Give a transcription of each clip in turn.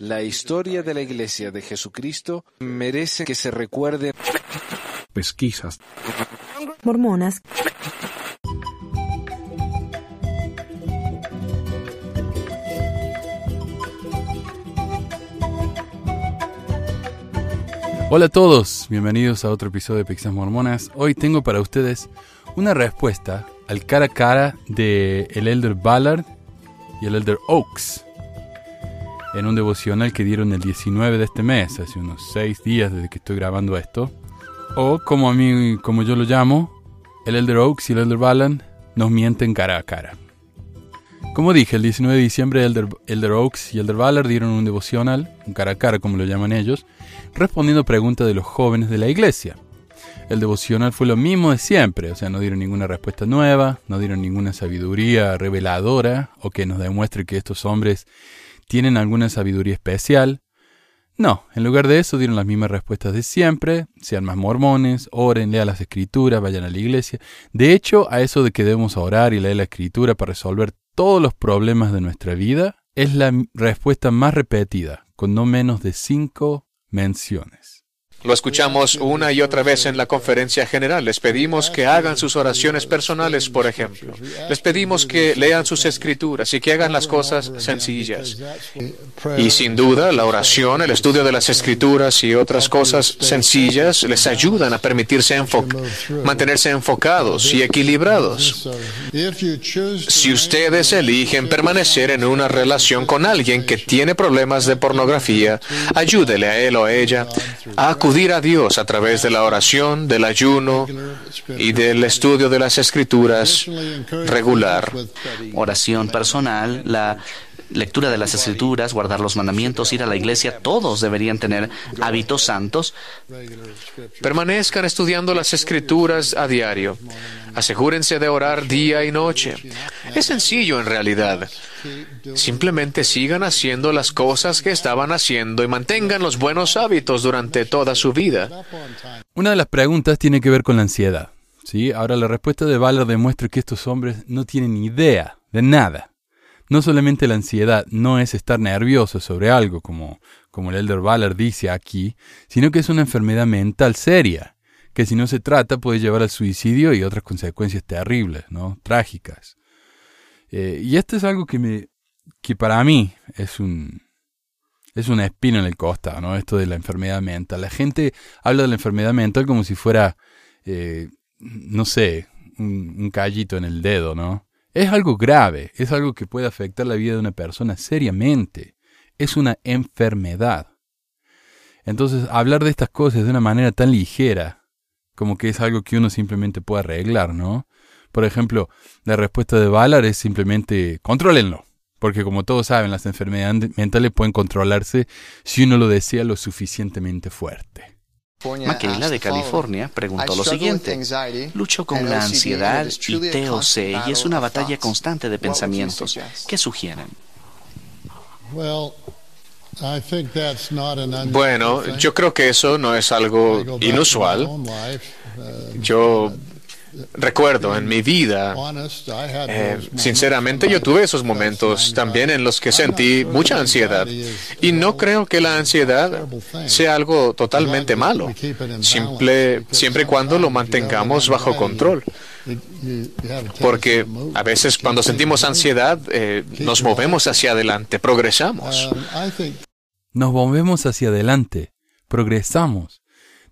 La historia de la Iglesia de Jesucristo merece que se recuerde. Pesquisas. Mormonas. Hola a todos, bienvenidos a otro episodio de Pesquisas Mormonas. Hoy tengo para ustedes una respuesta al cara a cara de el Elder Ballard y el Elder Oaks en un devocional que dieron el 19 de este mes, hace unos 6 días desde que estoy grabando esto. O como a mí, como yo lo llamo, el Elder Oaks y el Elder Ballard nos mienten cara a cara. Como dije, el 19 de diciembre Elder, Elder Oaks y Elder Ballard dieron un devocional, un cara a cara como lo llaman ellos, respondiendo preguntas de los jóvenes de la iglesia. El devocional fue lo mismo de siempre, o sea, no dieron ninguna respuesta nueva, no dieron ninguna sabiduría reveladora o que nos demuestre que estos hombres tienen alguna sabiduría especial. No, en lugar de eso dieron las mismas respuestas de siempre, sean más mormones, oren, lean las escrituras, vayan a la iglesia. De hecho, a eso de que debemos orar y leer la escritura para resolver todos los problemas de nuestra vida, es la respuesta más repetida, con no menos de cinco menciones. Lo escuchamos una y otra vez en la conferencia general. Les pedimos que hagan sus oraciones personales, por ejemplo. Les pedimos que lean sus escrituras y que hagan las cosas sencillas. Y sin duda, la oración, el estudio de las escrituras y otras cosas sencillas les ayudan a permitirse mantenerse enfocados y equilibrados. Si ustedes eligen permanecer en una relación con alguien que tiene problemas de pornografía, ayúdele a él o a ella a acudir a Dios a través de la oración, del ayuno y del estudio de las escrituras regular. Oración personal, la lectura de las escrituras, guardar los mandamientos, ir a la iglesia, todos deberían tener hábitos santos. Permanezcan estudiando las escrituras a diario. Asegúrense de orar día y noche. Es sencillo en realidad. Simplemente sigan haciendo las cosas que estaban haciendo y mantengan los buenos hábitos durante toda su vida. Una de las preguntas tiene que ver con la ansiedad. ¿sí? Ahora la respuesta de Ballard demuestra que estos hombres no tienen idea de nada. No solamente la ansiedad no es estar nervioso sobre algo, como, como el Elder Ballard dice aquí, sino que es una enfermedad mental seria, que si no se trata puede llevar al suicidio y otras consecuencias terribles, ¿no? Trágicas. Eh, y esto es algo que, me, que para mí es un, es una espina en el costado, ¿no? Esto de la enfermedad mental. La gente habla de la enfermedad mental como si fuera, eh, no sé, un, un callito en el dedo, ¿no? Es algo grave, es algo que puede afectar la vida de una persona seriamente. Es una enfermedad. Entonces, hablar de estas cosas de una manera tan ligera, como que es algo que uno simplemente puede arreglar, ¿no? Por ejemplo, la respuesta de Ballard es simplemente contrólenlo. Porque como todos saben, las enfermedades mentales pueden controlarse si uno lo desea lo suficientemente fuerte. Maquila de California preguntó lo siguiente. Lucho con la ansiedad y TOC y es una batalla constante de pensamientos. ¿Qué sugieren? Bueno, yo creo que eso no es algo inusual. Yo recuerdo en mi vida, eh, sinceramente yo tuve esos momentos también en los que sentí mucha ansiedad. Y no creo que la ansiedad sea algo totalmente malo, simple, siempre y cuando lo mantengamos bajo control. Porque a veces cuando sentimos ansiedad eh, nos movemos hacia adelante, progresamos. Nos movemos hacia adelante, progresamos.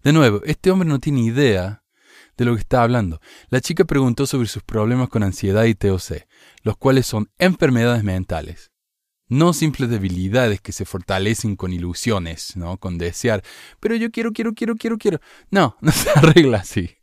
De nuevo, este hombre no tiene idea de lo que está hablando. La chica preguntó sobre sus problemas con ansiedad y TOC, los cuales son enfermedades mentales. No simples debilidades que se fortalecen con ilusiones, ¿no? Con desear, pero yo quiero, quiero, quiero, quiero, quiero. No, no se arregla así.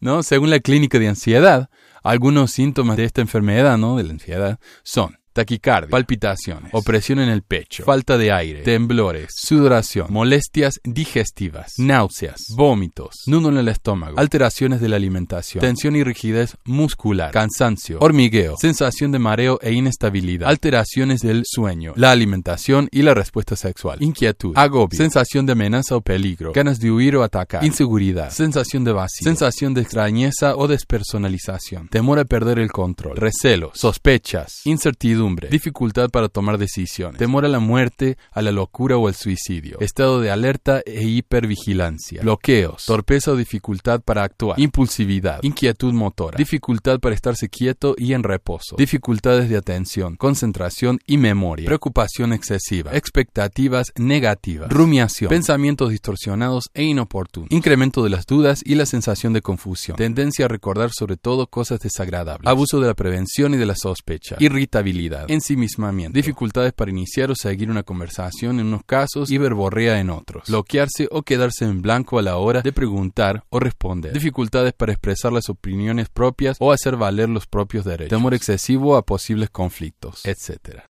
¿No? Según la clínica de ansiedad, algunos síntomas de esta enfermedad, ¿no? De la ansiedad, son taquicardia, palpitaciones, opresión en el pecho, falta de aire, temblores, sudoración, molestias digestivas, náuseas, vómitos, nudo en el estómago, alteraciones de la alimentación, tensión y rigidez muscular, cansancio, hormigueo, sensación de mareo e inestabilidad, alteraciones del sueño, la alimentación y la respuesta sexual, inquietud, agobio, sensación de amenaza o peligro, ganas de huir o atacar, inseguridad, sensación de vacío, sensación de extrañeza o despersonalización, temor a perder el control, recelo, sospechas, incertidumbre, dificultad para tomar decisiones, temor a la muerte, a la locura o al suicidio, estado de alerta e hipervigilancia, bloqueos, torpeza o dificultad para actuar, impulsividad, inquietud motora, dificultad para estarse quieto y en reposo, dificultades de atención, concentración y memoria, preocupación excesiva, expectativas negativas, rumiación, pensamientos distorsionados e inoportunos, incremento de las dudas y la sensación de confusión, tendencia a recordar sobre todo cosas desagradables, abuso de la prevención y de la sospecha, irritabilidad, ensimismamiento, dificultades para iniciar o seguir una conversación en unos casos y verborrea en otros, bloquearse o quedarse en blanco a la hora de preguntar o responder, dificultades para expresar las opiniones propias o hacer valer los propios derechos, temor excesivo a posibles conflictos, etc.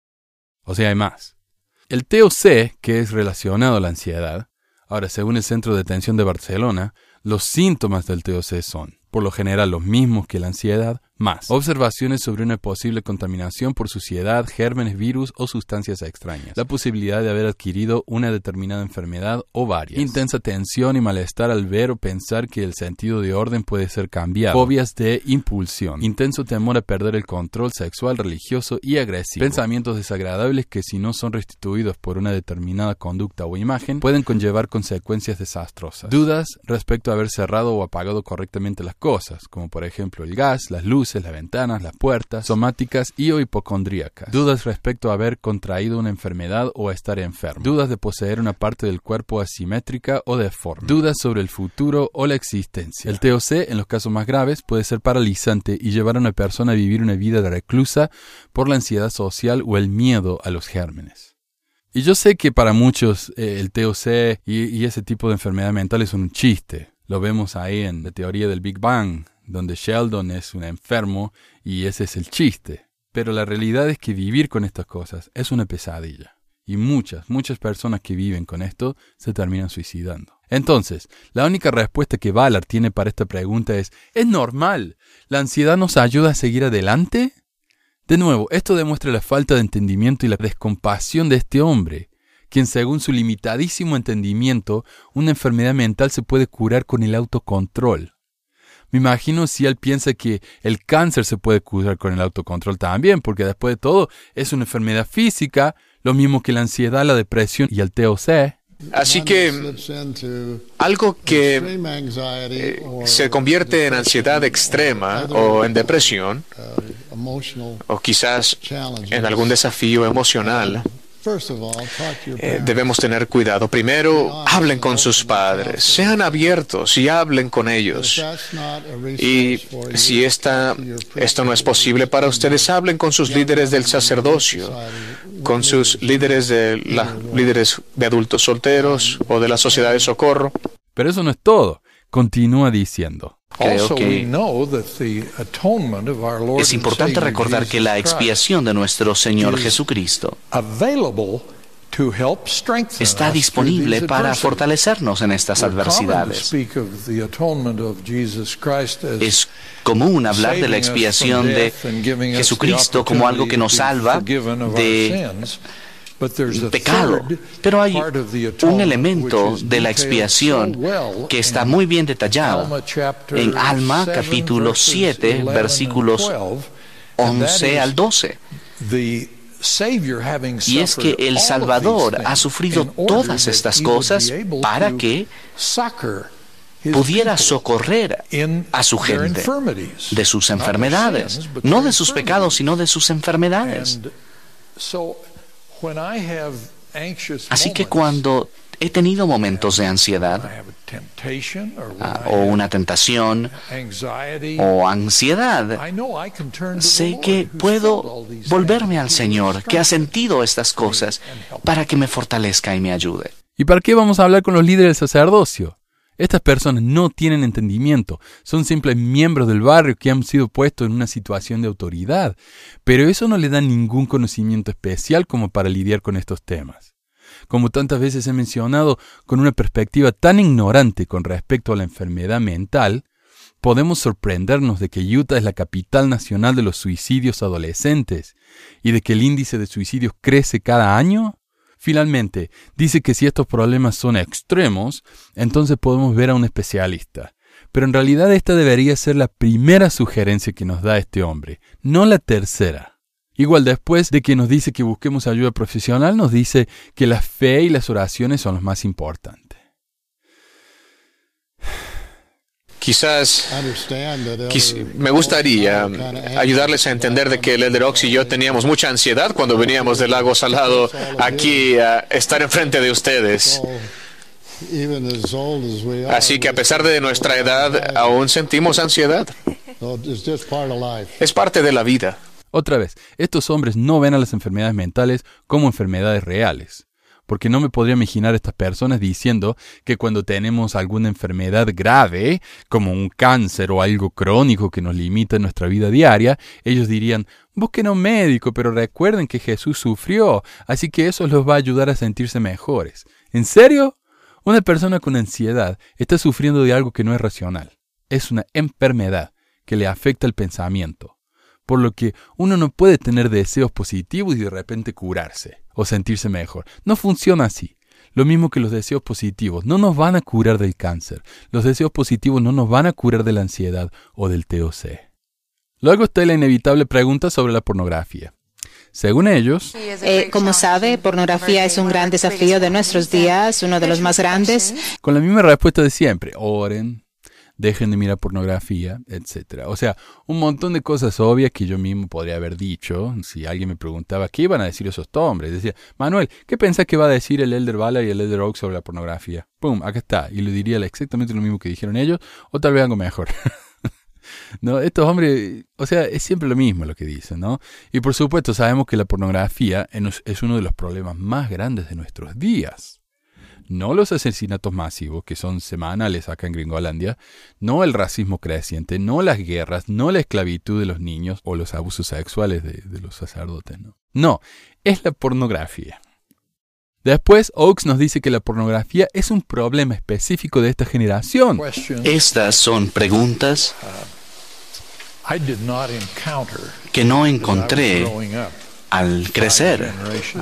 O sea, hay más. El TOC, que es relacionado a la ansiedad, ahora según el Centro de Atención de Barcelona, los síntomas del TOC son, por lo general, los mismos que la ansiedad, más observaciones sobre una posible contaminación por suciedad, gérmenes, virus o sustancias extrañas. La posibilidad de haber adquirido una determinada enfermedad o varias. Intensa tensión y malestar al ver o pensar que el sentido de orden puede ser cambiado. Fobias de impulsión. Intenso temor a perder el control sexual, religioso y agresivo. Pensamientos desagradables que si no son restituidos por una determinada conducta o imagen pueden conllevar consecuencias desastrosas. Dudas respecto a haber cerrado o apagado correctamente las cosas, como por ejemplo el gas, las luces, las ventanas, las puertas, somáticas y o hipocondríacas. Dudas respecto a haber contraído una enfermedad o a estar enfermo. Dudas de poseer una parte del cuerpo asimétrica o deforme. Dudas sobre el futuro o la existencia. El TOC, en los casos más graves, puede ser paralizante y llevar a una persona a vivir una vida de reclusa por la ansiedad social o el miedo a los gérmenes. Y yo sé que para muchos eh, el TOC y, y ese tipo de enfermedad mental es un chiste. Lo vemos ahí en la teoría del Big Bang, donde Sheldon es un enfermo y ese es el chiste. Pero la realidad es que vivir con estas cosas es una pesadilla. Y muchas, muchas personas que viven con esto se terminan suicidando. Entonces, la única respuesta que Ballard tiene para esta pregunta es, ¿es normal? ¿La ansiedad nos ayuda a seguir adelante? De nuevo, esto demuestra la falta de entendimiento y la descompasión de este hombre, quien según su limitadísimo entendimiento, una enfermedad mental se puede curar con el autocontrol. Me imagino si él piensa que el cáncer se puede curar con el autocontrol también, porque después de todo es una enfermedad física, lo mismo que la ansiedad, la depresión y el TOC. Así que algo que eh, se convierte en ansiedad extrema o en depresión, o quizás en algún desafío emocional, eh, debemos tener cuidado. Primero, hablen con sus padres, sean abiertos y hablen con ellos. Y si esta, esto no es posible para ustedes, hablen con sus líderes del sacerdocio, con sus líderes de, la, líderes de adultos solteros o de la sociedad de socorro. Pero eso no es todo. Continúa diciendo. Creo que es importante recordar que la expiación de nuestro Señor Jesucristo está disponible para fortalecernos en estas adversidades. Es común hablar de la expiación de Jesucristo como algo que nos salva de pecado. Pero hay un elemento de la expiación que está muy bien detallado en Alma capítulo 7 versículos 11 al 12. Y es que el Salvador ha sufrido todas estas cosas para que pudiera socorrer a su gente de sus enfermedades, no de sus pecados, sino de sus enfermedades. Así que cuando he tenido momentos de ansiedad ah, o una tentación o ansiedad, sé que puedo volverme al Señor, que ha sentido estas cosas, para que me fortalezca y me ayude. ¿Y para qué vamos a hablar con los líderes del sacerdocio? Estas personas no tienen entendimiento, son simples miembros del barrio que han sido puestos en una situación de autoridad, pero eso no le da ningún conocimiento especial como para lidiar con estos temas. Como tantas veces he mencionado, con una perspectiva tan ignorante con respecto a la enfermedad mental, podemos sorprendernos de que Utah es la capital nacional de los suicidios adolescentes y de que el índice de suicidios crece cada año. Finalmente, dice que si estos problemas son extremos, entonces podemos ver a un especialista. Pero en realidad esta debería ser la primera sugerencia que nos da este hombre, no la tercera. Igual después de que nos dice que busquemos ayuda profesional, nos dice que la fe y las oraciones son los más importantes. Quizás me gustaría ayudarles a entender de que el Elder Ox y yo teníamos mucha ansiedad cuando veníamos del lago salado aquí a estar enfrente de ustedes. Así que a pesar de nuestra edad, aún sentimos ansiedad. Es parte de la vida. Otra vez, estos hombres no ven a las enfermedades mentales como enfermedades reales, porque no me podría imaginar a estas personas diciendo que cuando tenemos alguna enfermedad grave, como un cáncer o algo crónico que nos limita en nuestra vida diaria, ellos dirían, busquen a un médico, pero recuerden que Jesús sufrió, así que eso los va a ayudar a sentirse mejores. ¿En serio? Una persona con ansiedad está sufriendo de algo que no es racional. Es una enfermedad que le afecta el pensamiento. Por lo que uno no puede tener deseos positivos y de repente curarse o sentirse mejor. No funciona así. Lo mismo que los deseos positivos no nos van a curar del cáncer. Los deseos positivos no nos van a curar de la ansiedad o del TOC. Luego está la inevitable pregunta sobre la pornografía. Según ellos, eh, como sabe, pornografía es un gran desafío de nuestros días, uno de los más grandes. Con la misma respuesta de siempre, oren, dejen de mirar pornografía, etc. O sea, un montón de cosas obvias que yo mismo podría haber dicho si alguien me preguntaba qué iban a decir esos hombres. Decía, Manuel, ¿qué pensás que va a decir el Elder Bala y el Elder Oak sobre la pornografía? ¡Pum! Acá está. Y le diría exactamente lo mismo que dijeron ellos, o tal vez algo mejor. ¿no? Estos hombres, o sea, es siempre lo mismo lo que dicen, ¿no? Y por supuesto sabemos que la pornografía es uno de los problemas más grandes de nuestros días. No los asesinatos masivos, que son semanales acá en Gringolandia, no el racismo creciente, no las guerras, no la esclavitud de los niños o los abusos sexuales de, de los sacerdotes, ¿no? No, es la pornografía. Después, Oaks nos dice que la pornografía es un problema específico de esta generación. Estas son preguntas que no encontré al crecer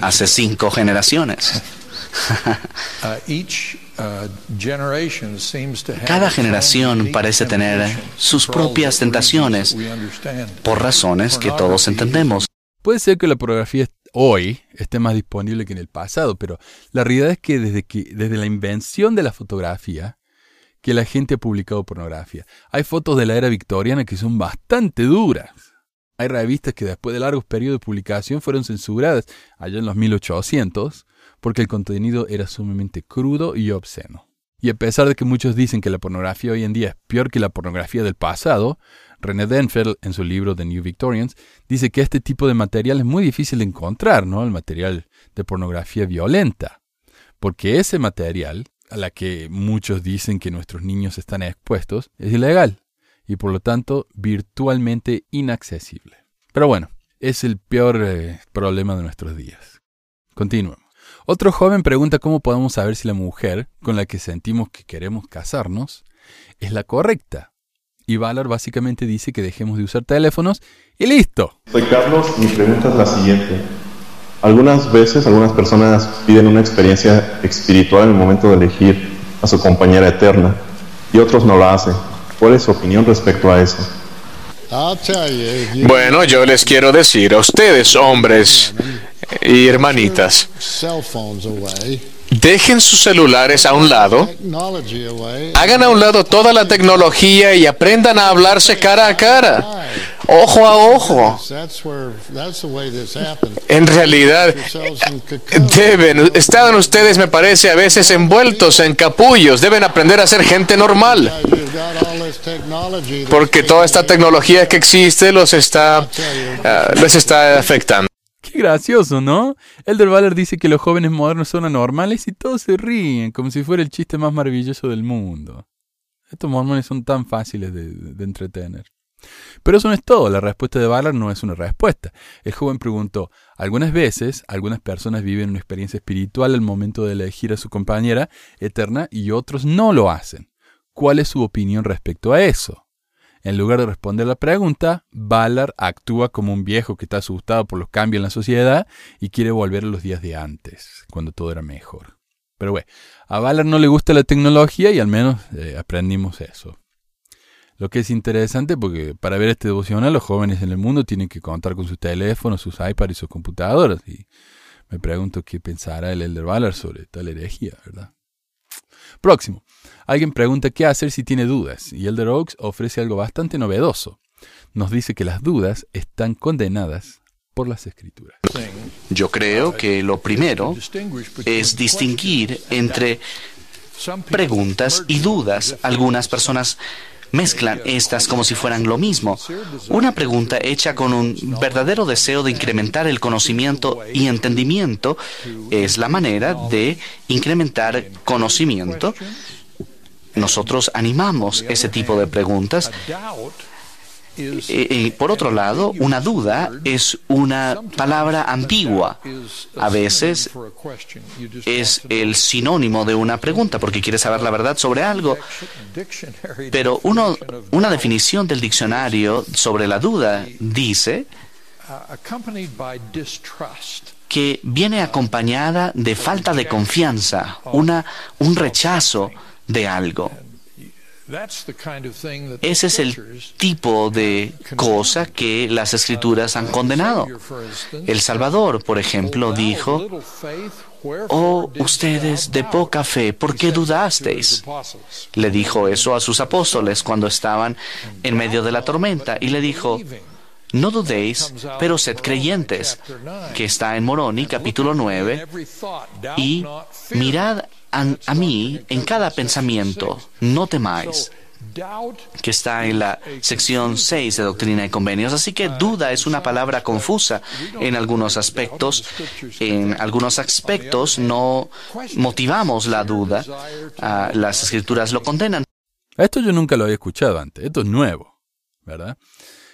hace cinco generaciones. Cada generación parece tener sus propias tentaciones por razones que todos entendemos. Puede ser que la pornografía hoy esté más disponible que en el pasado, pero la realidad es que desde, que, desde la invención de la fotografía, que la gente ha publicado pornografía. Hay fotos de la era victoriana que son bastante duras. Hay revistas que después de largos periodos de publicación fueron censuradas allá en los 1800 porque el contenido era sumamente crudo y obsceno. Y a pesar de que muchos dicen que la pornografía hoy en día es peor que la pornografía del pasado, René Denfeld, en su libro The New Victorians, dice que este tipo de material es muy difícil de encontrar, ¿no? El material de pornografía violenta. Porque ese material a la que muchos dicen que nuestros niños están expuestos es ilegal y por lo tanto virtualmente inaccesible. Pero bueno, es el peor eh, problema de nuestros días. Continuemos. Otro joven pregunta cómo podemos saber si la mujer con la que sentimos que queremos casarnos es la correcta. Y Valar básicamente dice que dejemos de usar teléfonos y listo. Soy Carlos, mi pregunta es la siguiente. Algunas veces algunas personas piden una experiencia espiritual en el momento de elegir a su compañera eterna y otros no la hacen. ¿Cuál es su opinión respecto a eso? Bueno, yo les quiero decir a ustedes, hombres y hermanitas, Dejen sus celulares a un lado, hagan a un lado toda la tecnología y aprendan a hablarse cara a cara, ojo a ojo. En realidad, deben, están ustedes, me parece, a veces envueltos en capullos, deben aprender a ser gente normal. Porque toda esta tecnología que existe los está, ah, les está afectando. Gracioso, ¿no? Elder Valer dice que los jóvenes modernos son anormales y todos se ríen, como si fuera el chiste más maravilloso del mundo. Estos mormones son tan fáciles de, entretener. Pero eso no es todo, la respuesta de Valer no es una respuesta. El joven preguntó, algunas veces algunas personas viven una experiencia espiritual al momento de elegir a su compañera eterna y otros no lo hacen. ¿Cuál es su opinión respecto a eso? En lugar de responder la pregunta, Ballard actúa como un viejo que está asustado por los cambios en la sociedad y quiere volver a los días de antes, cuando todo era mejor. Pero bueno, a Ballard no le gusta la tecnología y al menos eh, aprendimos eso. Lo que es interesante porque para ver este devocional los jóvenes en el mundo tienen que contar con sus teléfonos, sus iPads y sus computadoras. Y me pregunto qué pensará el Elder Ballard sobre tal herejía, ¿verdad? Próximo. Alguien pregunta qué hacer si tiene dudas y Elder Oaks ofrece algo bastante novedoso. Nos dice que las dudas están condenadas por las escrituras. Yo creo que lo primero es distinguir entre preguntas y dudas. Algunas personas mezclan estas como si fueran lo mismo. Una pregunta hecha con un verdadero deseo de incrementar el conocimiento y entendimiento es la manera de incrementar conocimiento. Nosotros animamos ese tipo de preguntas y, por otro lado, una duda es una palabra ambigua. A veces es el sinónimo de una pregunta porque quiere saber la verdad sobre algo. Pero una definición del diccionario sobre la duda dice que viene acompañada de falta de confianza, una, un rechazo de algo. Ese es el tipo de cosa que las escrituras han condenado. El Salvador, por ejemplo, dijo, Oh, ustedes de poca fe, ¿por qué dudasteis? Le dijo eso a sus apóstoles cuando estaban en medio de la tormenta y le dijo, no dudéis, pero sed creyentes, que está en Moroni capítulo 9, y mirad a, mí en cada pensamiento, no temáis que está en la sección 6 de Doctrina y Convenios. Así que duda es una palabra confusa en algunos aspectos. En algunos aspectos no motivamos la duda. Ah, las escrituras lo condenan. Esto yo nunca lo había escuchado antes. Esto es nuevo, ¿verdad?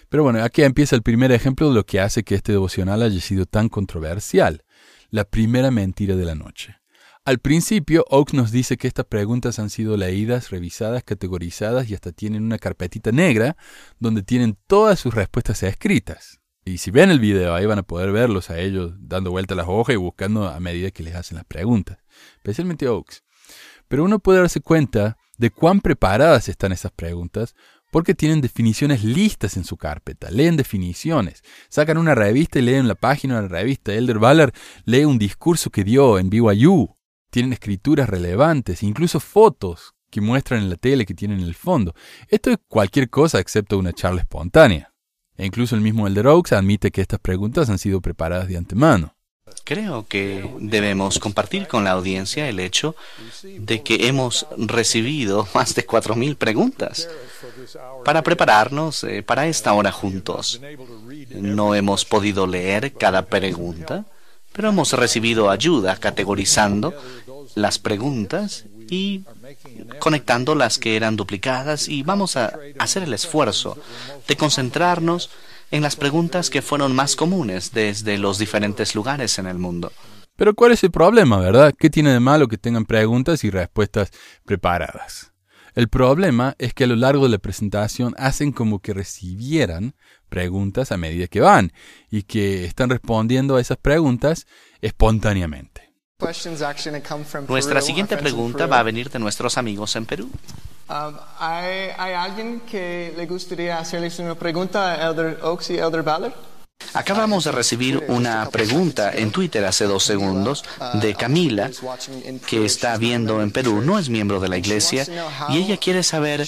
Pero bueno, aquí empieza el primer ejemplo de lo que hace que este devocional haya sido tan controversial. La primera mentira de la noche. Al principio, Oak nos dice que estas preguntas han sido leídas, revisadas, categorizadas y hasta tienen una carpetita negra donde tienen todas sus respuestas escritas. Y si ven el video, ahí van a poder verlos a ellos dando vuelta las hojas y buscando a medida que les hacen las preguntas, especialmente Oaks. Pero uno puede darse cuenta de cuán preparadas están esas preguntas porque tienen definiciones listas en su carpeta, leen definiciones, sacan una revista y leen la página de la revista. Elder Ballard lee un discurso que dio en BYU tienen escrituras relevantes, incluso fotos que muestran en la tele que tienen en el fondo. Esto es cualquier cosa excepto una charla espontánea. E incluso el mismo Elder Oaks admite que estas preguntas han sido preparadas de antemano. Creo que debemos compartir con la audiencia el hecho de que hemos recibido más de 4.000 preguntas para prepararnos eh, para esta hora juntos. No hemos podido leer cada pregunta, pero hemos recibido ayuda categorizando las preguntas y conectando las que eran duplicadas y vamos a hacer el esfuerzo de concentrarnos en las preguntas que fueron más comunes desde los diferentes lugares en el mundo. Pero ¿cuál es el problema, verdad? ¿Qué tiene de malo que tengan preguntas y respuestas preparadas? El problema es que a lo largo de la presentación hacen como que recibieran preguntas a medida que van y que están respondiendo a esas preguntas espontáneamente. Nuestra siguiente pregunta va a venir de nuestros amigos en Perú. Um, ¿hay, alguien que le gustaría hacerles una pregunta a Elder Oaks y Elder Ballard? Acabamos de recibir una pregunta en Twitter hace dos segundos de Camila, que está viendo en Perú, no es miembro de la iglesia, y ella quiere saber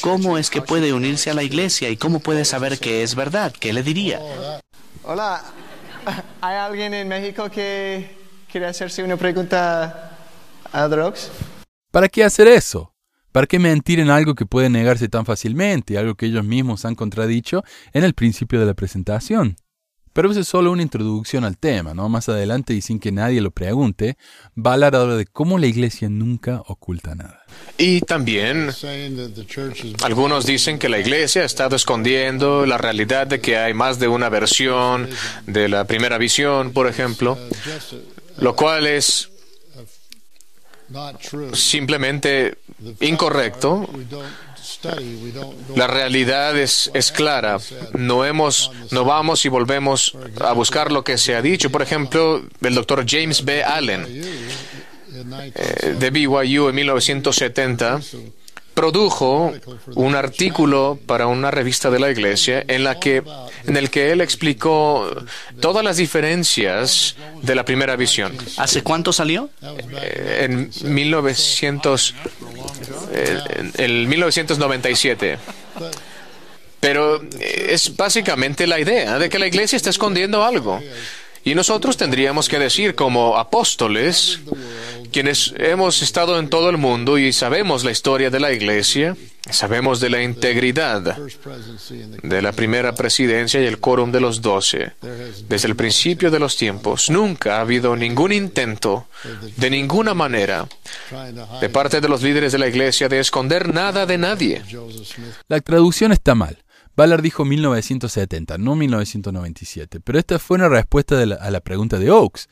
cómo es que puede unirse a la iglesia y cómo puede saber que es verdad. ¿Qué le diría? Hola, ¿hay alguien en México que quiere hacerse una pregunta a Drox? ¿Para qué hacer eso? ¿Para qué mentir en algo que puede negarse tan fácilmente, algo que ellos mismos han contradicho en el principio de la presentación? Pero eso es solo una introducción al tema, ¿no? Más adelante y sin que nadie lo pregunte, va a hablar ahora de cómo la iglesia nunca oculta nada. Y también algunos dicen que la iglesia ha estado escondiendo la realidad de que hay más de una versión de la primera visión, por ejemplo, lo cual es simplemente incorrecto. La realidad es, es, clara. No, hemos, no vamos y volvemos a buscar lo que se ha dicho. Por ejemplo, el doctor James B. Allen eh, de BYU en 1970 produjo un artículo para una revista de la iglesia en, la que, en el que él explicó todas las diferencias de la primera visión. ¿Hace cuánto salió? Eh, en 1900, eh, en el 1997. Pero eh, es básicamente la idea de que la iglesia está escondiendo algo. Y nosotros tendríamos que decir como apóstoles, quienes hemos estado en todo el mundo y sabemos la historia de la iglesia, sabemos de la integridad de la primera presidencia y el quórum de los doce. Desde el principio de los tiempos, nunca ha habido ningún intento, de ninguna manera, de parte de los líderes de la iglesia de esconder nada de nadie. La traducción está mal. Ballard dijo 1970, no 1997, pero esta fue una respuesta a la pregunta de Oakes.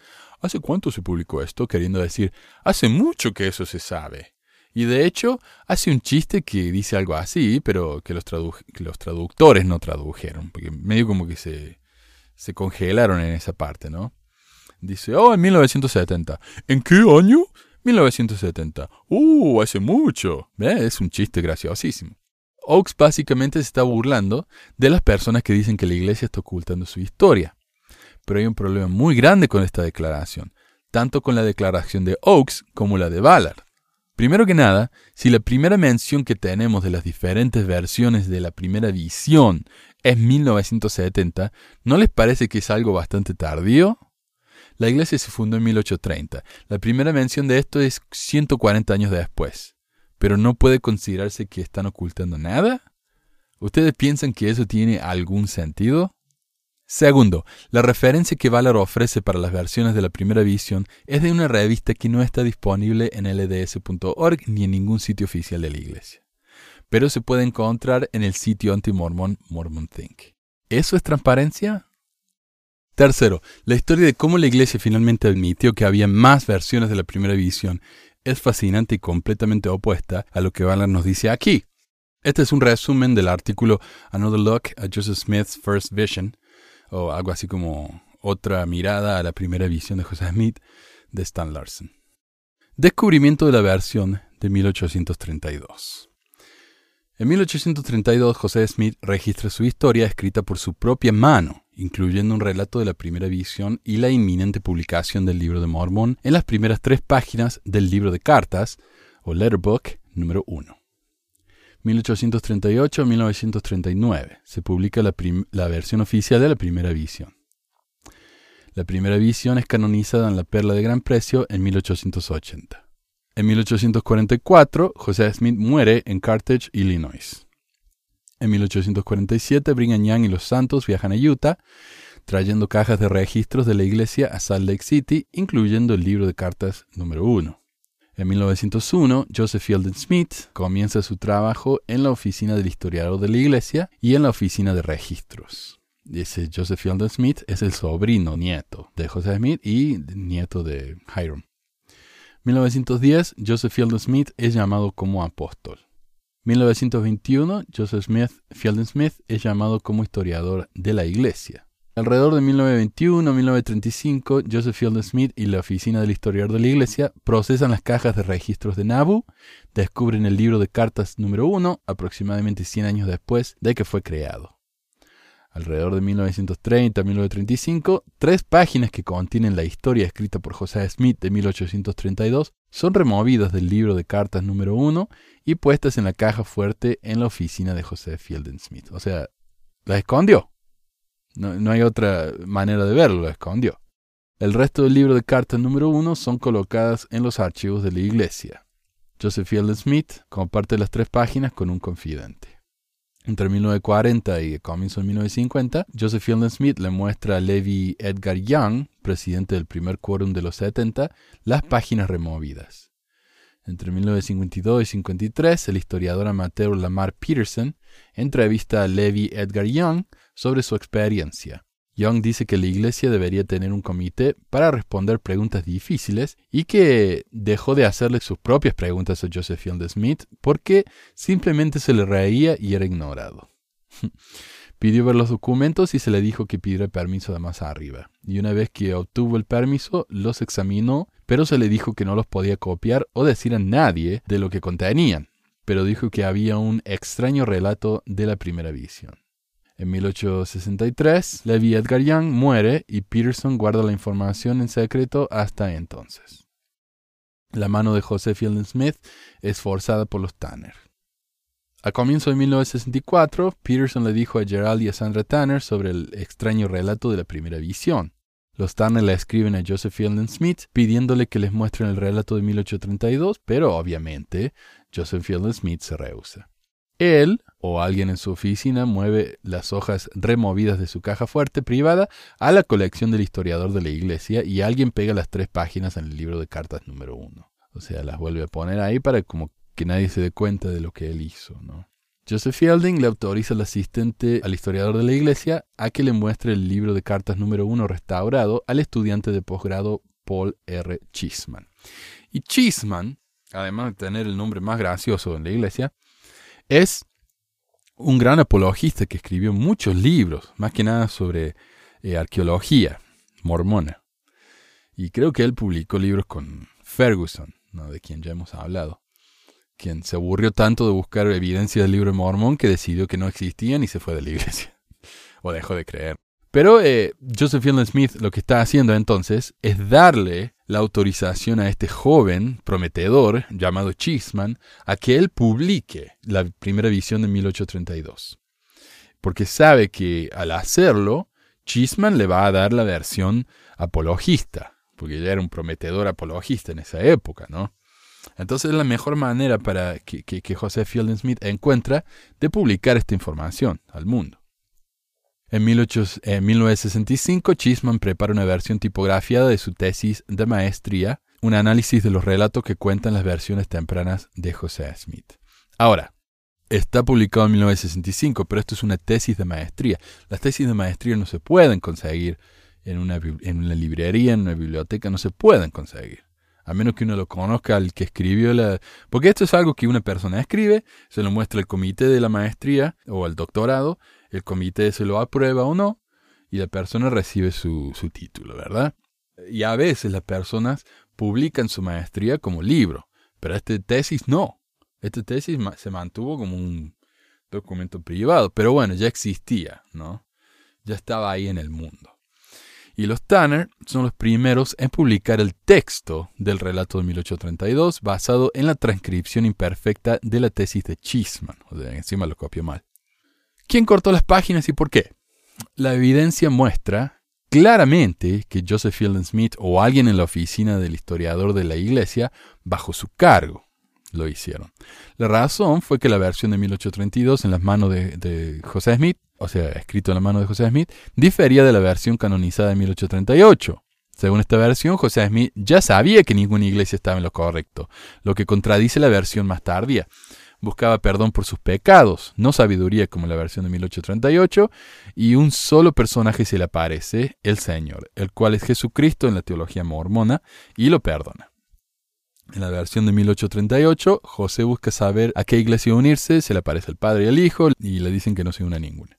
¿Hace cuánto se publicó esto? Queriendo decir, hace mucho que eso se sabe. Y de hecho, hace un chiste que dice algo así, pero que los, traductores no tradujeron, porque medio como que se, se congelaron en esa parte, ¿no? Dice, oh, en 1970. ¿En qué año? 1970. Uh, hace mucho. Es un chiste graciosísimo. Oakes básicamente se está burlando de las personas que dicen que la iglesia está ocultando su historia. Pero hay un problema muy grande con esta declaración, tanto con la declaración de Oakes como la de Ballard. Primero que nada, si la primera mención que tenemos de las diferentes versiones de la primera visión es 1970, ¿no les parece que es algo bastante tardío? La iglesia se fundó en 1830. La primera mención de esto es 140 años después pero no puede considerarse que están ocultando nada? ¿Ustedes piensan que eso tiene algún sentido? Segundo, la referencia que Valar ofrece para las versiones de la primera visión es de una revista que no está disponible en lds.org ni en ningún sitio oficial de la iglesia, pero se puede encontrar en el sitio anti-mormon Mormon Think. ¿Eso es transparencia? Tercero, la historia de cómo la iglesia finalmente admitió que había más versiones de la primera visión es fascinante y completamente opuesta a lo que Ballard nos dice aquí. Este es un resumen del artículo Another Look at Joseph Smith's First Vision, o algo así como otra mirada a la primera visión de Joseph Smith de Stan Larson. Descubrimiento de la versión de 1832. En 1832 José Smith registra su historia escrita por su propia mano incluyendo un relato de la primera visión y la inminente publicación del libro de Mormón en las primeras tres páginas del libro de cartas, o Letterbook número 1. 1838-1939 se publica la, la versión oficial de la primera visión. La primera visión es canonizada en la Perla de Gran Precio en 1880. En 1844, José Smith muere en Carthage, Illinois. En 1847, Brigham Young y los Santos viajan a Utah, trayendo cajas de registros de la iglesia a Salt Lake City, incluyendo el libro de cartas número 1. En 1901, Joseph Fielding Smith comienza su trabajo en la oficina del historiador de la iglesia y en la oficina de registros. Dice Joseph Fielding Smith es el sobrino nieto de Joseph Smith y nieto de Hiram. 1910, Joseph Fielding Smith es llamado como apóstol. 1921, Joseph Smith, Fielding Smith es llamado como historiador de la iglesia. Alrededor de 1921-1935, Joseph Fielding Smith y la oficina del historiador de la iglesia procesan las cajas de registros de Nabu, descubren el libro de cartas número 1 aproximadamente 100 años después de que fue creado alrededor de 1930-1935, tres páginas que contienen la historia escrita por José Smith de 1832 son removidas del libro de cartas número 1 y puestas en la caja fuerte en la oficina de José Fielding Smith. O sea, la escondió. No, hay otra manera de verlo, la escondió. El resto del libro de cartas número 1 son colocadas en los archivos de la iglesia. Joseph Fielding Smith comparte las tres páginas con un confidente. Entre 1940 y comienzo de 1950, Joseph Fielding Smith le muestra a Levi Edgar Young, presidente del primer quórum de los 70, las páginas removidas. Entre 1952 y 53, el historiador amateur Lamar Peterson entrevista a Levi Edgar Young sobre su experiencia. Young dice que la iglesia debería tener un comité para responder preguntas difíciles y que dejó de hacerle sus propias preguntas a Joseph Fielding Smith porque simplemente se le reía y era ignorado. Pidió ver los documentos y se le dijo que pidiera permiso de más arriba. Y una vez que obtuvo el permiso, los examinó, pero se le dijo que no los podía copiar o decir a nadie de lo que contenían. pero dijo que había un extraño relato de la primera visión. En 1863, Levi Edgar Young muere y Peterson guarda la información en secreto hasta entonces. La mano de José Fielding Smith es forzada por los Tanner. A comienzo de 1964, Peterson le dijo a Gerald y a Sandra Tanner sobre el extraño relato de la primera visión. Los Tanner le escriben a Joseph Fielding Smith pidiéndole que les muestren el relato de 1832, pero obviamente Joseph Fielding Smith se rehúsa. Él o alguien en su oficina mueve las hojas removidas de su caja fuerte privada a la colección del historiador de la iglesia y alguien pega las tres páginas en el libro de cartas número uno. O sea, las vuelve a poner ahí para como que nadie se dé cuenta de lo que él hizo, ¿no? Joseph Fielding le autoriza al asistente al historiador de la iglesia a que le muestre el libro de cartas número uno restaurado al estudiante de posgrado Paul R. Chisman. Y Chisman, además de tener el nombre más gracioso en la iglesia, es un gran apologista que escribió muchos libros, más que nada sobre eh, arqueología mormona. Y creo que él publicó libros con Ferguson, ¿no? de quien ya hemos hablado quien se aburrió tanto de buscar evidencia del libro de Mormón que decidió que no existían y se fue de la iglesia. o dejó de creer. Pero eh, Joseph Fielding Smith lo que está haciendo entonces es darle la autorización a este joven prometedor llamado Chisman a que él publique la primera visión de 1832. Porque sabe que al hacerlo, Chisman le va a dar la versión apologista, porque ya era un prometedor apologista en esa época, ¿no? Entonces es la mejor manera para que, José Fielding Smith encuentra de publicar esta información al mundo. En, 1965, Chisman prepara una versión tipografiada de su tesis de maestría, un análisis de los relatos que cuentan las versiones tempranas de José Smith. Ahora, está publicado en 1965, pero esto es una tesis de maestría. Las tesis de maestría no se pueden conseguir en una, en una librería, en una biblioteca, no se pueden conseguir a menos que uno lo conozca al que escribió la... Porque esto es algo que una persona escribe, se lo muestra el comité de la maestría o el doctorado, el comité se lo aprueba o no, y la persona recibe su, su título, ¿verdad? Y a veces las personas publican su maestría como libro, pero esta tesis no. Esta tesis se mantuvo como un documento privado, pero bueno, ya existía, ¿no? Ya estaba ahí en el mundo. Y los Tanner son los primeros en publicar el texto del relato de 1832 basado en la transcripción imperfecta de la tesis de Chisman. O sea, encima lo copió mal. ¿Quién cortó las páginas y por qué? La evidencia muestra claramente que Joseph Fielding Smith o alguien en la oficina del historiador de la iglesia bajo su cargo lo hicieron. La razón fue que la versión de 1832 en las manos de, de José Smith o sea, escrito en la mano de José Smith, difería de la versión canonizada de 1838. Según esta versión, José Smith ya sabía que ninguna iglesia estaba en lo correcto, lo que contradice la versión más tardía. Buscaba perdón por sus pecados, no sabiduría como la versión de 1838, y un solo personaje se le aparece, el Señor, el cual es Jesucristo en la teología mormona, y lo perdona. En la versión de 1838, José busca saber a qué iglesia unirse, se le aparece el Padre y el Hijo, y le dicen que no se une a ninguna.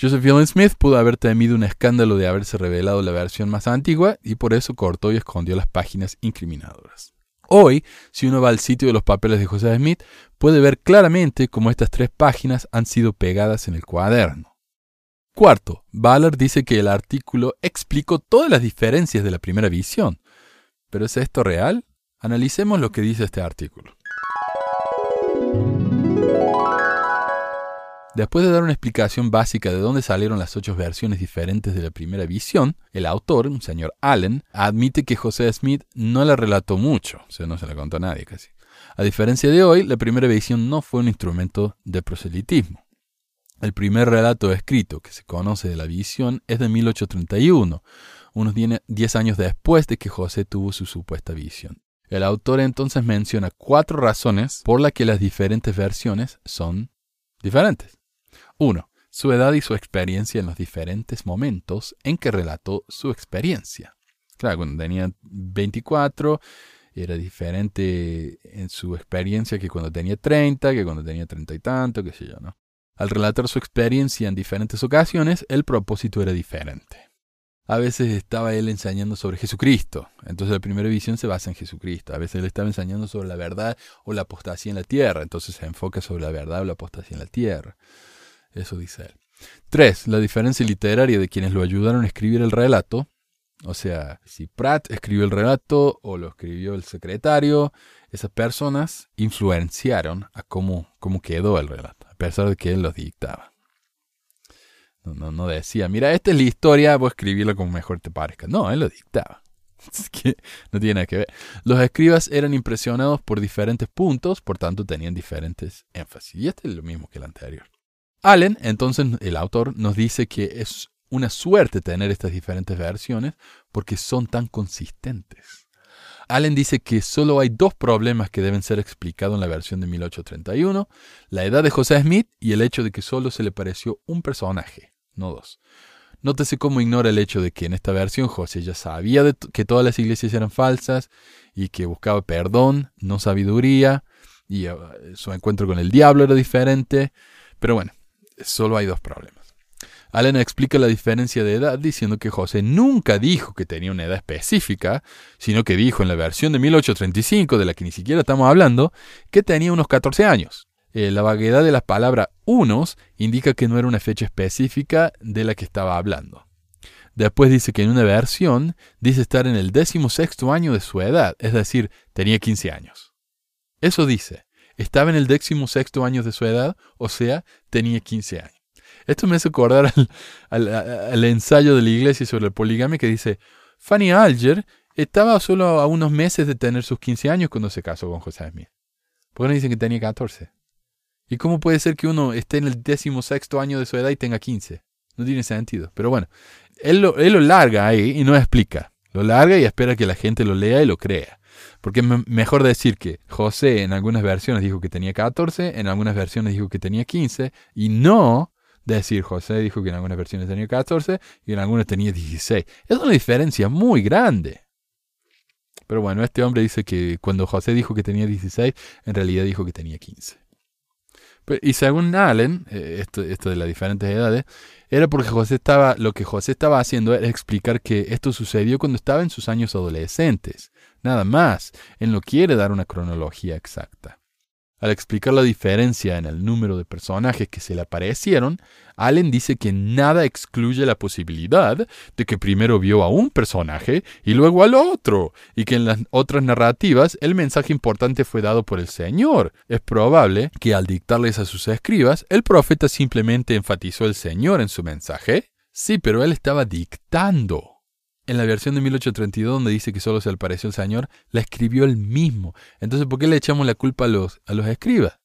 Joseph Fielding Smith pudo haber temido un escándalo de haberse revelado la versión más antigua y por eso cortó y escondió las páginas incriminadoras. Hoy, si uno va al sitio de los papeles de Joseph Smith, puede ver claramente cómo estas tres páginas han sido pegadas en el cuaderno. Cuarto, Ballard dice que el artículo explicó todas las diferencias de la primera visión. ¿Pero es esto real? Analicemos lo que dice este artículo. Después de dar una explicación básica de dónde salieron las ocho versiones diferentes de la primera visión, el autor, un señor Allen, admite que José Smith no la relató mucho, o sea, no se la contó a nadie casi. A diferencia de hoy, la primera visión no fue un instrumento de proselitismo. El primer relato escrito que se conoce de la visión es de 1831, unos diez años después de que José tuvo su supuesta visión. El autor entonces menciona cuatro razones por las que las diferentes versiones son diferentes. 1. Su edad y su experiencia en los diferentes momentos en que relató su experiencia. Claro, cuando tenía 24 era diferente en su experiencia que cuando tenía 30, que cuando tenía 30 y tanto, qué sé yo, ¿no? Al relatar su experiencia en diferentes ocasiones, el propósito era diferente. A veces estaba él enseñando sobre Jesucristo. Entonces la primera visión se basa en Jesucristo. A veces él estaba enseñando sobre la verdad o la apostasía en la tierra. Entonces se enfoca sobre la verdad o la apostasía en la tierra. Eso dice él. Tres, la diferencia literaria de quienes lo ayudaron a escribir el relato. O sea, si Pratt escribió el relato o lo escribió el secretario, esas personas influenciaron a cómo, cómo quedó el relato, a pesar de que él los dictaba. No, no, decía, mira, esta es la historia, vos escribirlo como mejor te parezca. No, él lo dictaba. Que no tiene nada que ver. Los escribas eran impresionados por diferentes puntos, por tanto tenían diferentes énfasis. Y este es lo mismo que el anterior. Allen, entonces el autor, nos dice que es una suerte tener estas diferentes versiones porque son tan consistentes. Allen dice que solo hay dos problemas que deben ser explicados en la versión de 1831, la edad de José Smith y el hecho de que solo se le pareció un personaje no dos. Nótese cómo ignora el hecho de que en esta versión José ya sabía que todas las iglesias eran falsas y que buscaba perdón, no sabiduría, y uh, su encuentro con el diablo era diferente. Pero bueno, solo hay dos problemas. Allen explica la diferencia de edad diciendo que José nunca dijo que tenía una edad específica, sino que dijo en la versión de 1835, de la que ni siquiera estamos hablando, que tenía unos 14 años. Eh, la vaguedad de la palabra unos indica que no era una fecha específica de la que estaba hablando. Después dice que en una versión dice estar en el décimo sexto año de su edad, es decir, tenía 15 años. Eso dice, estaba en el décimo sexto año de su edad, o sea, tenía 15 años. Esto me hace acordar al, ensayo de la iglesia sobre el poligamia que dice, Fanny Alger estaba solo a unos meses de tener sus 15 años cuando se casó con José Smith. ¿Por qué no dicen que tenía 14? ¿Y cómo puede ser que uno esté en el décimo sexto año de su edad y tenga 15? No tiene sentido. Pero bueno, él lo, él lo larga ahí y no explica. Lo larga y espera que la gente lo lea y lo crea. Porque es mejor decir que José en algunas versiones dijo que tenía 14, en algunas versiones dijo que tenía 15, y no decir José dijo que en algunas versiones tenía 14 y en algunas tenía 16. Es una diferencia muy grande. Pero bueno, este hombre dice que cuando José dijo que tenía 16, en realidad dijo que tenía 15. Y según Allen, eh, esto, esto de las diferentes edades, era porque José estaba, lo que José estaba haciendo era explicar que esto sucedió cuando estaba en sus años adolescentes. Nada más. Él no quiere dar una cronología exacta. Al explicar la diferencia en el número de personajes que se le aparecieron, Allen dice que nada excluye la posibilidad de que primero vio a un personaje y luego al otro, y que en las otras narrativas el mensaje importante fue dado por el Señor. Es probable que al dictarles a sus escribas, el profeta simplemente enfatizó el Señor en su mensaje. Sí, pero él estaba dictando. En la versión de 1832, donde dice que solo se le pareció el Señor, la escribió él mismo. Entonces, ¿por qué le echamos la culpa a los, a los escribas?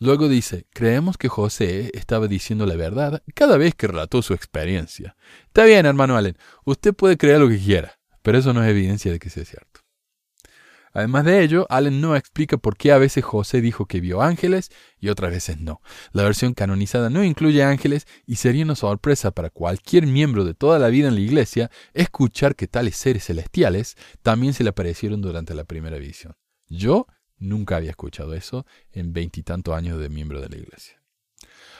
Luego dice, creemos que José estaba diciendo la verdad cada vez que relató su experiencia. Está bien, hermano Allen, usted puede creer lo que quiera, pero eso no es evidencia de que sea cierto. Además de ello, Allen no explica por qué a veces José dijo que vio ángeles y otras veces no. La versión canonizada no incluye ángeles y sería una sorpresa para cualquier miembro de toda la vida en la iglesia escuchar que tales seres celestiales también se le aparecieron durante la primera visión. Yo nunca había escuchado eso en veintitantos años de miembro de la iglesia.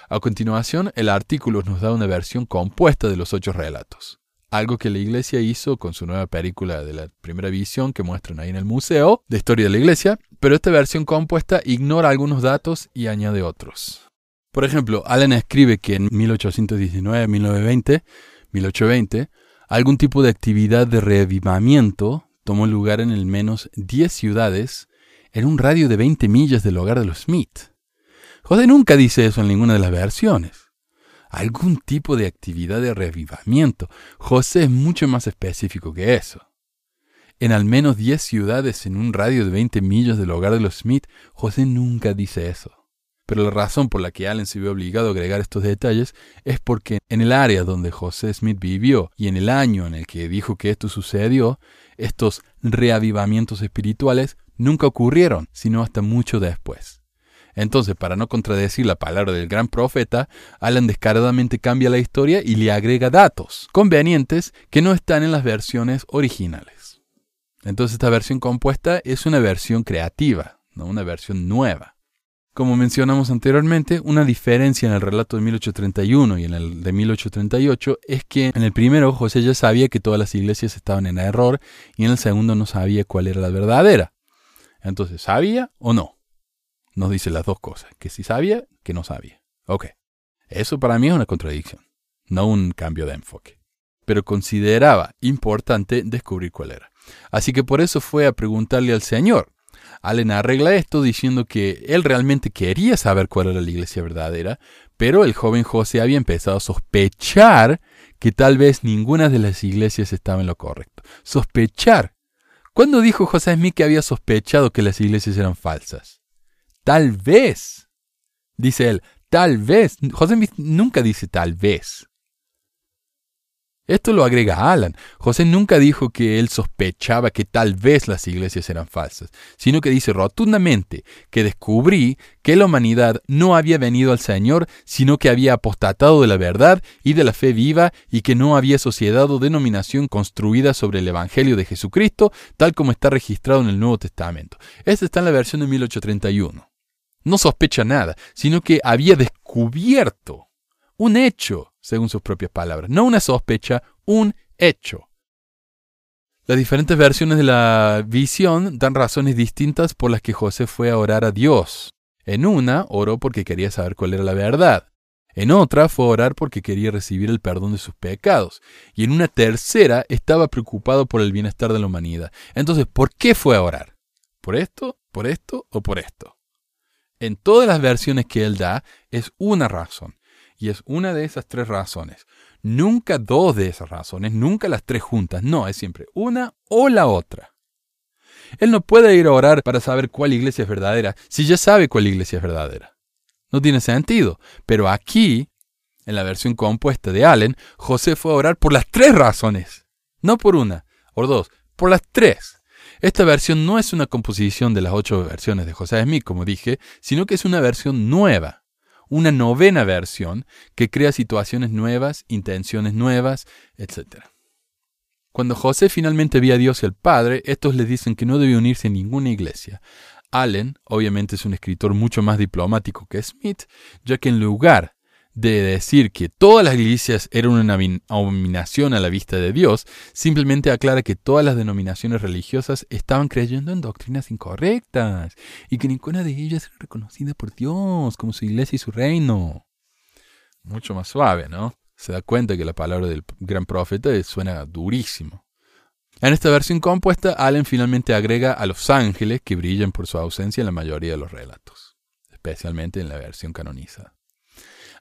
A continuación, el artículo nos da una versión compuesta de los ocho relatos algo que la iglesia hizo con su nueva película de la primera visión que muestran ahí en el museo de historia de la iglesia, pero esta versión compuesta ignora algunos datos y añade otros. Por ejemplo, Allen escribe que en 1819, 1920, 1820, algún tipo de actividad de reavivamiento tomó lugar en al menos 10 ciudades en un radio de 20 millas del hogar de los Smith. José nunca dice eso en ninguna de las versiones algún tipo de actividad de revivamiento. José es mucho más específico que eso. En al menos 10 ciudades en un radio de 20 millas del hogar de los Smith, José nunca dice eso. Pero la razón por la que Allen se vio obligado a agregar estos detalles es porque en el área donde José Smith vivió y en el año en el que dijo que esto sucedió, estos reavivamientos espirituales nunca ocurrieron, sino hasta mucho después. Entonces, para no contradecir la palabra del gran profeta, Alan descaradamente cambia la historia y le agrega datos convenientes que no están en las versiones originales. Entonces, esta versión compuesta es una versión creativa, no una versión nueva. como mencionamos anteriormente, una diferencia en el relato de 1831 y en el de 1838 es que en el primero José ya sabía que todas las iglesias estaban en error y en el segundo no sabía cuál era la verdadera. Entonces, ¿sabía o no? Nos dice las dos cosas, que si sabía, que no sabía. Ok, eso para mí es una contradicción, no un cambio de enfoque. Pero consideraba importante descubrir cuál era. Así que por eso fue a preguntarle al Señor, Allen arregla esto diciendo que él realmente quería saber cuál era la iglesia verdadera, pero el joven José había empezado a sospechar que tal vez ninguna de las iglesias estaba en lo correcto. Sospechar. ¿Cuándo dijo José Smith que había sospechado que las iglesias eran falsas? Tal vez. Dice él, tal vez. José nunca dice tal vez. Esto lo agrega Alan. José nunca dijo que él sospechaba que tal vez las iglesias eran falsas, sino que dice rotundamente que descubrí que la humanidad no había venido al Señor, sino que había apostatado de la verdad y de la fe viva y que no había sociedad o denominación construida sobre el Evangelio de Jesucristo, tal como está registrado en el Nuevo Testamento. Esta está en la versión de 1831. No sospecha nada, sino que había descubierto un hecho según sus propias palabras. No una sospecha, un hecho. Las diferentes versiones de la visión dan razones distintas por las que José fue a orar a Dios. En una, oró porque quería saber cuál era la verdad. En otra, fue a orar porque quería recibir el perdón de sus pecados. Y en una tercera, estaba preocupado por el bienestar de la humanidad. Entonces, ¿por qué fue a orar? ¿Por esto, por esto o por esto? En todas las versiones que él da, es una razón. Y es una de esas tres razones. Nunca dos de esas razones, nunca las tres juntas. No, es siempre una o la otra. Él no puede ir a orar para saber cuál iglesia es verdadera si ya sabe cuál iglesia es verdadera. No tiene sentido. Pero aquí, en la versión compuesta de Allen, José fue a orar por las tres razones. No por una o dos, por las tres. Esta versión no es una composición de las ocho versiones de José Smith, como dije, sino que es una versión nueva una novena versión que crea situaciones nuevas, intenciones nuevas, etc. Cuando José finalmente ve a Dios y al Padre, estos le dicen que no debe unirse a ninguna iglesia. Allen, obviamente, es un escritor mucho más diplomático que Smith, ya que en lugar de decir que todas las iglesias eran una abominación a la vista de Dios, simplemente aclara que todas las denominaciones religiosas estaban creyendo en doctrinas incorrectas y que ninguna de ellas era reconocida por Dios como su iglesia y su reino. Mucho más suave, ¿no? Se da cuenta que la palabra del gran profeta suena durísimo. En esta versión compuesta, Allen finalmente agrega a los ángeles que brillan por su ausencia en la mayoría de los relatos, especialmente en la versión canonizada.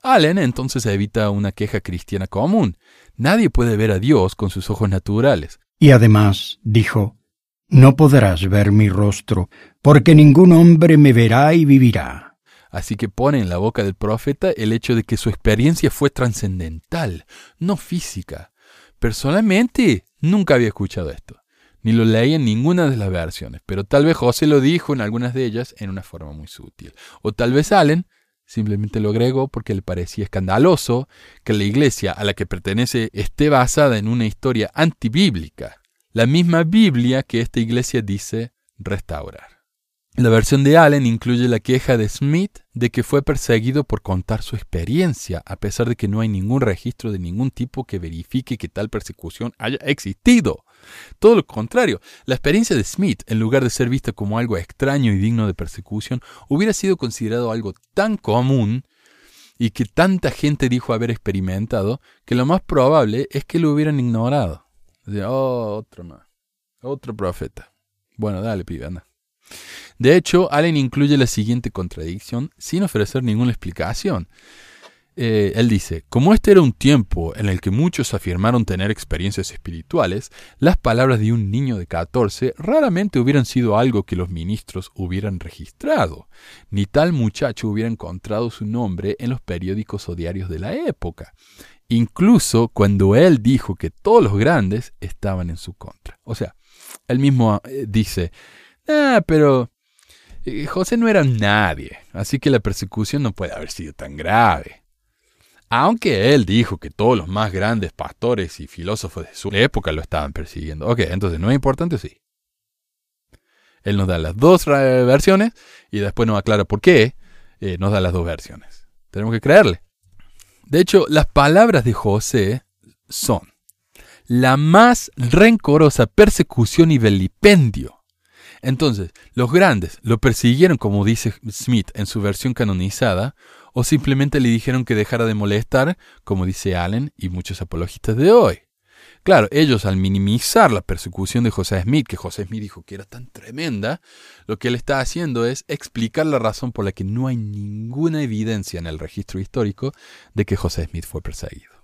Allen entonces evita una queja cristiana común. Nadie puede ver a Dios con sus ojos naturales. Y además dijo, No podrás ver mi rostro, porque ningún hombre me verá y vivirá. Así que pone en la boca del profeta el hecho de que su experiencia fue trascendental, no física. Personalmente, nunca había escuchado esto, ni lo leí en ninguna de las versiones, pero tal vez José lo dijo en algunas de ellas en una forma muy sutil. O tal vez Allen Simplemente lo agregó porque le parecía escandaloso que la iglesia a la que pertenece esté basada en una historia antibíblica, la misma Biblia que esta iglesia dice restaurar. La versión de Allen incluye la queja de Smith de que fue perseguido por contar su experiencia, a pesar de que no hay ningún registro de ningún tipo que verifique que tal persecución haya existido. Todo lo contrario, la experiencia de Smith, en lugar de ser vista como algo extraño y digno de persecución, hubiera sido considerado algo tan común y que tanta gente dijo haber experimentado, que lo más probable es que lo hubieran ignorado. oh, otro más, otro profeta. Bueno, dale, pibe, anda. De hecho, Allen incluye la siguiente contradicción sin ofrecer ninguna explicación. Eh, él dice, como este era un tiempo en el que muchos afirmaron tener experiencias espirituales, las palabras de un niño de 14 raramente hubieran sido algo que los ministros hubieran registrado, ni tal muchacho hubiera encontrado su nombre en los periódicos o diarios de la época, incluso cuando él dijo que todos los grandes estaban en su contra. O sea, él mismo eh, dice, ah, pero eh, José no era nadie, así que la persecución no puede haber sido tan grave. Aunque él dijo que todos los más grandes pastores y filósofos de su época lo estaban persiguiendo. Ok, entonces no es importante, sí. Él nos da las dos versiones y después nos aclara por qué eh, nos da las dos versiones. Tenemos que creerle. De hecho, las palabras de José son la más rencorosa persecución y vilipendio. Entonces, los grandes lo persiguieron, como dice Smith en su versión canonizada, o simplemente le dijeron que dejara de molestar, como dice Allen y muchos apologistas de hoy. Claro, ellos al minimizar la persecución de José Smith, que José Smith dijo que era tan tremenda, lo que él está haciendo es explicar la razón por la que no hay ninguna evidencia en el registro histórico de que José Smith fue perseguido.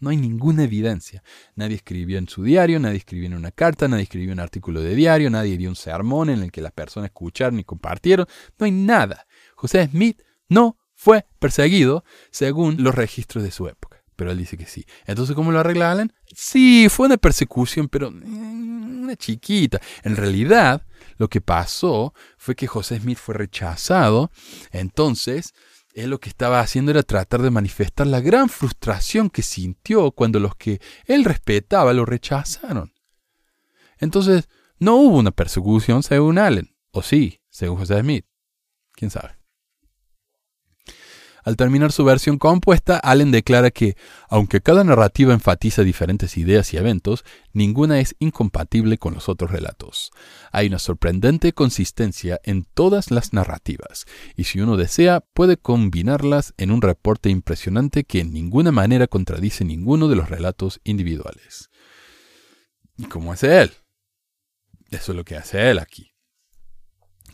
No hay ninguna evidencia. Nadie escribió en su diario, nadie escribió en una carta, nadie escribió un artículo de diario, nadie dio un sermón en el que las personas escucharon y compartieron. No hay nada. José Smith no fue perseguido según los registros de su época pero él dice que sí. Entonces, ¿cómo lo arregla Allen? Sí, fue una persecución, pero mm, una chiquita. En realidad, lo que pasó fue que José Smith fue rechazado. Entonces, él lo que estaba haciendo era tratar de manifestar la gran frustración que sintió cuando los que él respetaba lo rechazaron. Entonces, no hubo una persecución según Allen. O sí, según José Smith. ¿Quién sabe? Al terminar su versión compuesta, Allen declara que, aunque cada narrativa enfatiza diferentes ideas y eventos, ninguna es incompatible con los otros relatos. Hay una sorprendente consistencia en todas las narrativas, y si uno desea, puede combinarlas en un reporte impresionante que en ninguna manera contradice ninguno de los relatos individuales. ¿Y cómo hace él? Eso es lo que hace él aquí.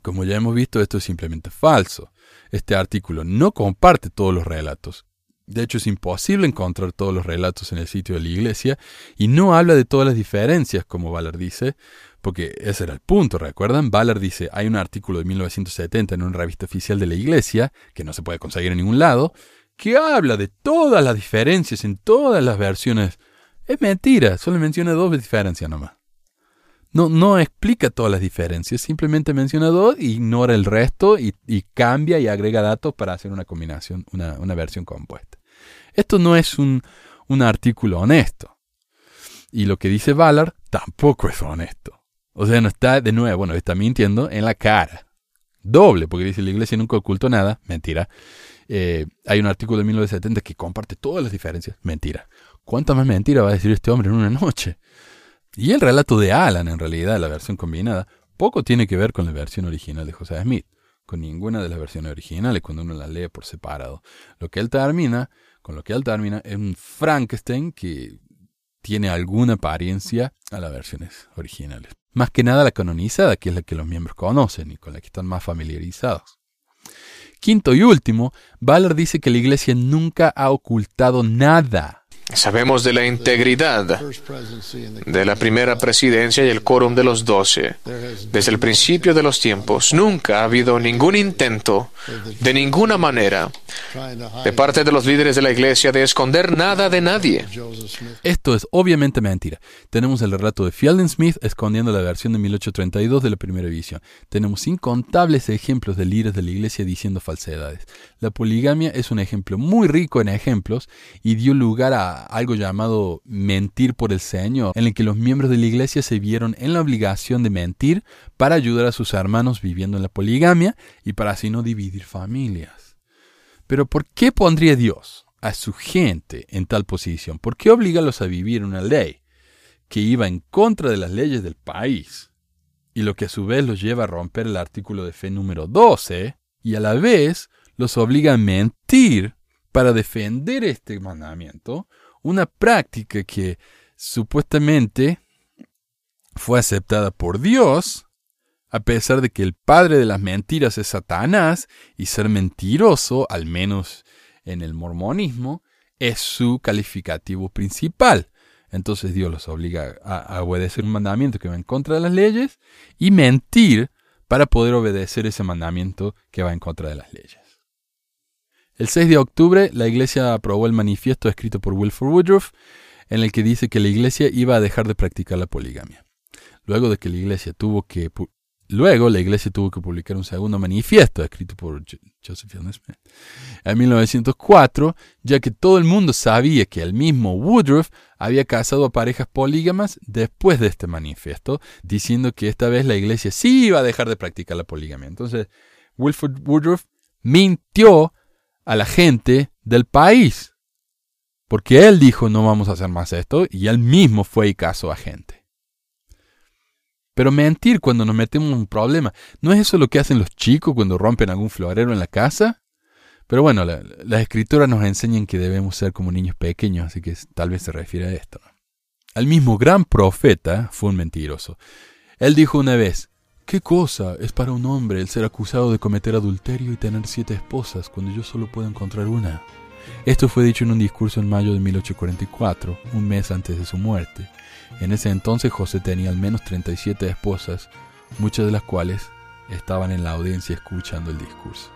Como ya hemos visto, esto es simplemente falso. Este artículo no comparte todos los relatos. De hecho, es imposible encontrar todos los relatos en el sitio de la iglesia y no habla de todas las diferencias, como Ballard dice, porque ese era el punto, ¿recuerdan? Ballard dice, hay un artículo de 1970 en una revista oficial de la iglesia, que no se puede conseguir en ningún lado, que habla de todas las diferencias en todas las versiones. Es mentira, solo menciona dos diferencias nomás. No, no explica todas las diferencias, simplemente menciona dos, ignora el resto y, cambia y agrega datos para hacer una combinación, una, versión compuesta. Esto no es un, artículo honesto. Y lo que dice Ballard tampoco es honesto. O sea, no está, de nuevo, bueno, está mintiendo en la cara. Doble, porque dice la iglesia nunca ocultó nada. Mentira. Eh, hay un artículo de 1970 que comparte todas las diferencias. Mentira. ¿Cuánta más mentira va a decir este hombre en una noche? Y el relato de Alan, en realidad, la versión combinada, poco tiene que ver con la versión original de José Smith, con ninguna de las versiones originales cuando uno la lee por separado. Lo que él termina, con lo que él termina, es un Frankenstein que tiene alguna apariencia a las versiones originales. Más que nada la canonizada, que es la que los miembros conocen y con la que están más familiarizados. Quinto y último, Ballard dice que la iglesia nunca ha ocultado nada Sabemos de la integridad de la primera presidencia y el quórum de los doce. Desde el principio de los tiempos, nunca ha habido ningún intento, de ninguna manera, de parte de los líderes de la iglesia de esconder nada de nadie. Esto es obviamente mentira. Tenemos el relato de Fielding Smith escondiendo la versión de 1832 de la primera edición. Tenemos incontables ejemplos de líderes de la iglesia diciendo falsedades. La poligamia es un ejemplo muy rico en ejemplos y dio lugar a algo llamado mentir por el Señor, en el que los miembros de la iglesia se vieron en la obligación de mentir para ayudar a sus hermanos viviendo en la poligamia y para así no dividir familias. Pero ¿por qué pondría Dios a su gente en tal posición? ¿Por qué obligarlos a vivir una ley que iba en contra de las leyes del país? Y lo que a su vez los lleva a romper el artículo de fe número 12 y a la vez los obliga a mentir para defender este mandamiento una práctica que supuestamente fue aceptada por Dios, a pesar de que el padre de las mentiras es Satanás y ser mentiroso, al menos en el mormonismo, es su calificativo principal. Entonces Dios los obliga a, obedecer un mandamiento que va en contra de las leyes y mentir para poder obedecer ese mandamiento que va en contra de las leyes. El 6 de octubre, la Iglesia aprobó el manifiesto escrito por Wilford Woodruff, en el que dice que la Iglesia iba a dejar de practicar la poligamia. Luego de que la Iglesia tuvo que Luego la iglesia tuvo que publicar un segundo manifiesto escrito por Joseph Smith en 1904, ya que todo el mundo sabía que el mismo Woodruff había casado a parejas polígamas después de este manifiesto, diciendo que esta vez la iglesia sí iba a dejar de practicar la poligamia. Entonces, Wilford Woodruff mintió a la gente del país. Porque él dijo no vamos a hacer más esto y él mismo fue y casó a gente. Pero mentir cuando nos metemos en un problema, ¿no es eso lo que hacen los chicos cuando rompen algún florero en la casa? Pero bueno, las escrituras nos enseñan que debemos ser como niños pequeños, así que tal vez se refiere a esto. El mismo gran profeta fue un mentiroso. Él dijo una vez, ¿qué cosa es para un hombre el ser acusado de cometer adulterio y tener siete esposas cuando yo solo puedo encontrar una? Esto fue dicho en un discurso en mayo de 1844, un mes antes de su muerte. En ese entonces José tenía al menos 37 esposas, muchas de las cuales estaban en la audiencia escuchando el discurso.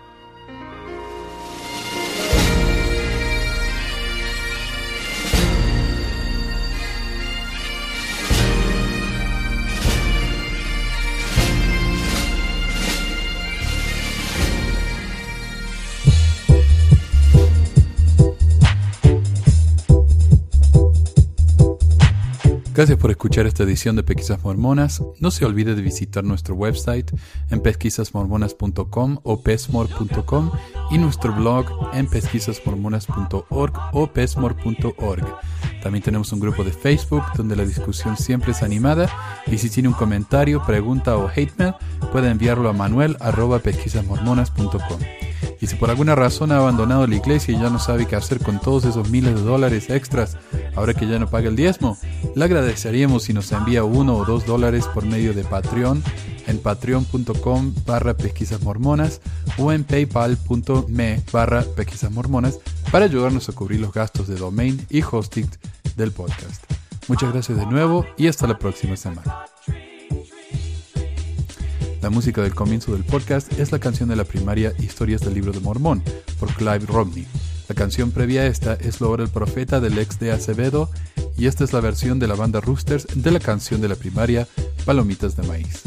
Gracias por escuchar esta edición de Pesquisas Mormonas. No se olvide de visitar nuestro website en pesquisasmormonas.com o pesmor.com y nuestro blog en pesquisasmormonas.org o pesmor.org. También tenemos un grupo de Facebook donde la discusión siempre es animada y si tiene un comentario, pregunta o hate mail puede enviarlo a manuel.pesquisasmormonas.com. Y si por alguna razón ha abandonado la iglesia y ya no sabe qué hacer con todos esos miles de dólares extras, ahora que ya no paga el diezmo, le agradeceríamos si nos envía uno o dos dólares por medio de Patreon en patreon.com barra pesquisas mormonas o en paypal.me barra pesquisas mormonas para ayudarnos a cubrir los gastos de domain y hosting del podcast. Muchas gracias de nuevo y hasta la próxima semana. La música del comienzo del podcast es la canción de la primaria Historias del Libro de Mormón por Clive Romney. La canción previa a esta es Lo el Profeta del ex de Acevedo y esta es la versión de la banda Roosters de la canción de la primaria Palomitas de Maíz.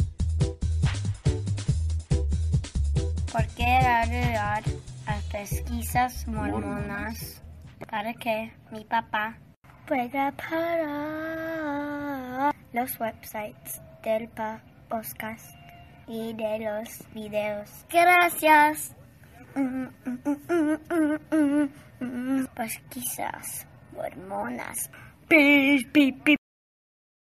¿Por qué ayudar a pesquisas mormonas para que mi papá pueda parar los websites del podcast? y de los videos. Gracias. Pues quizás hormonas.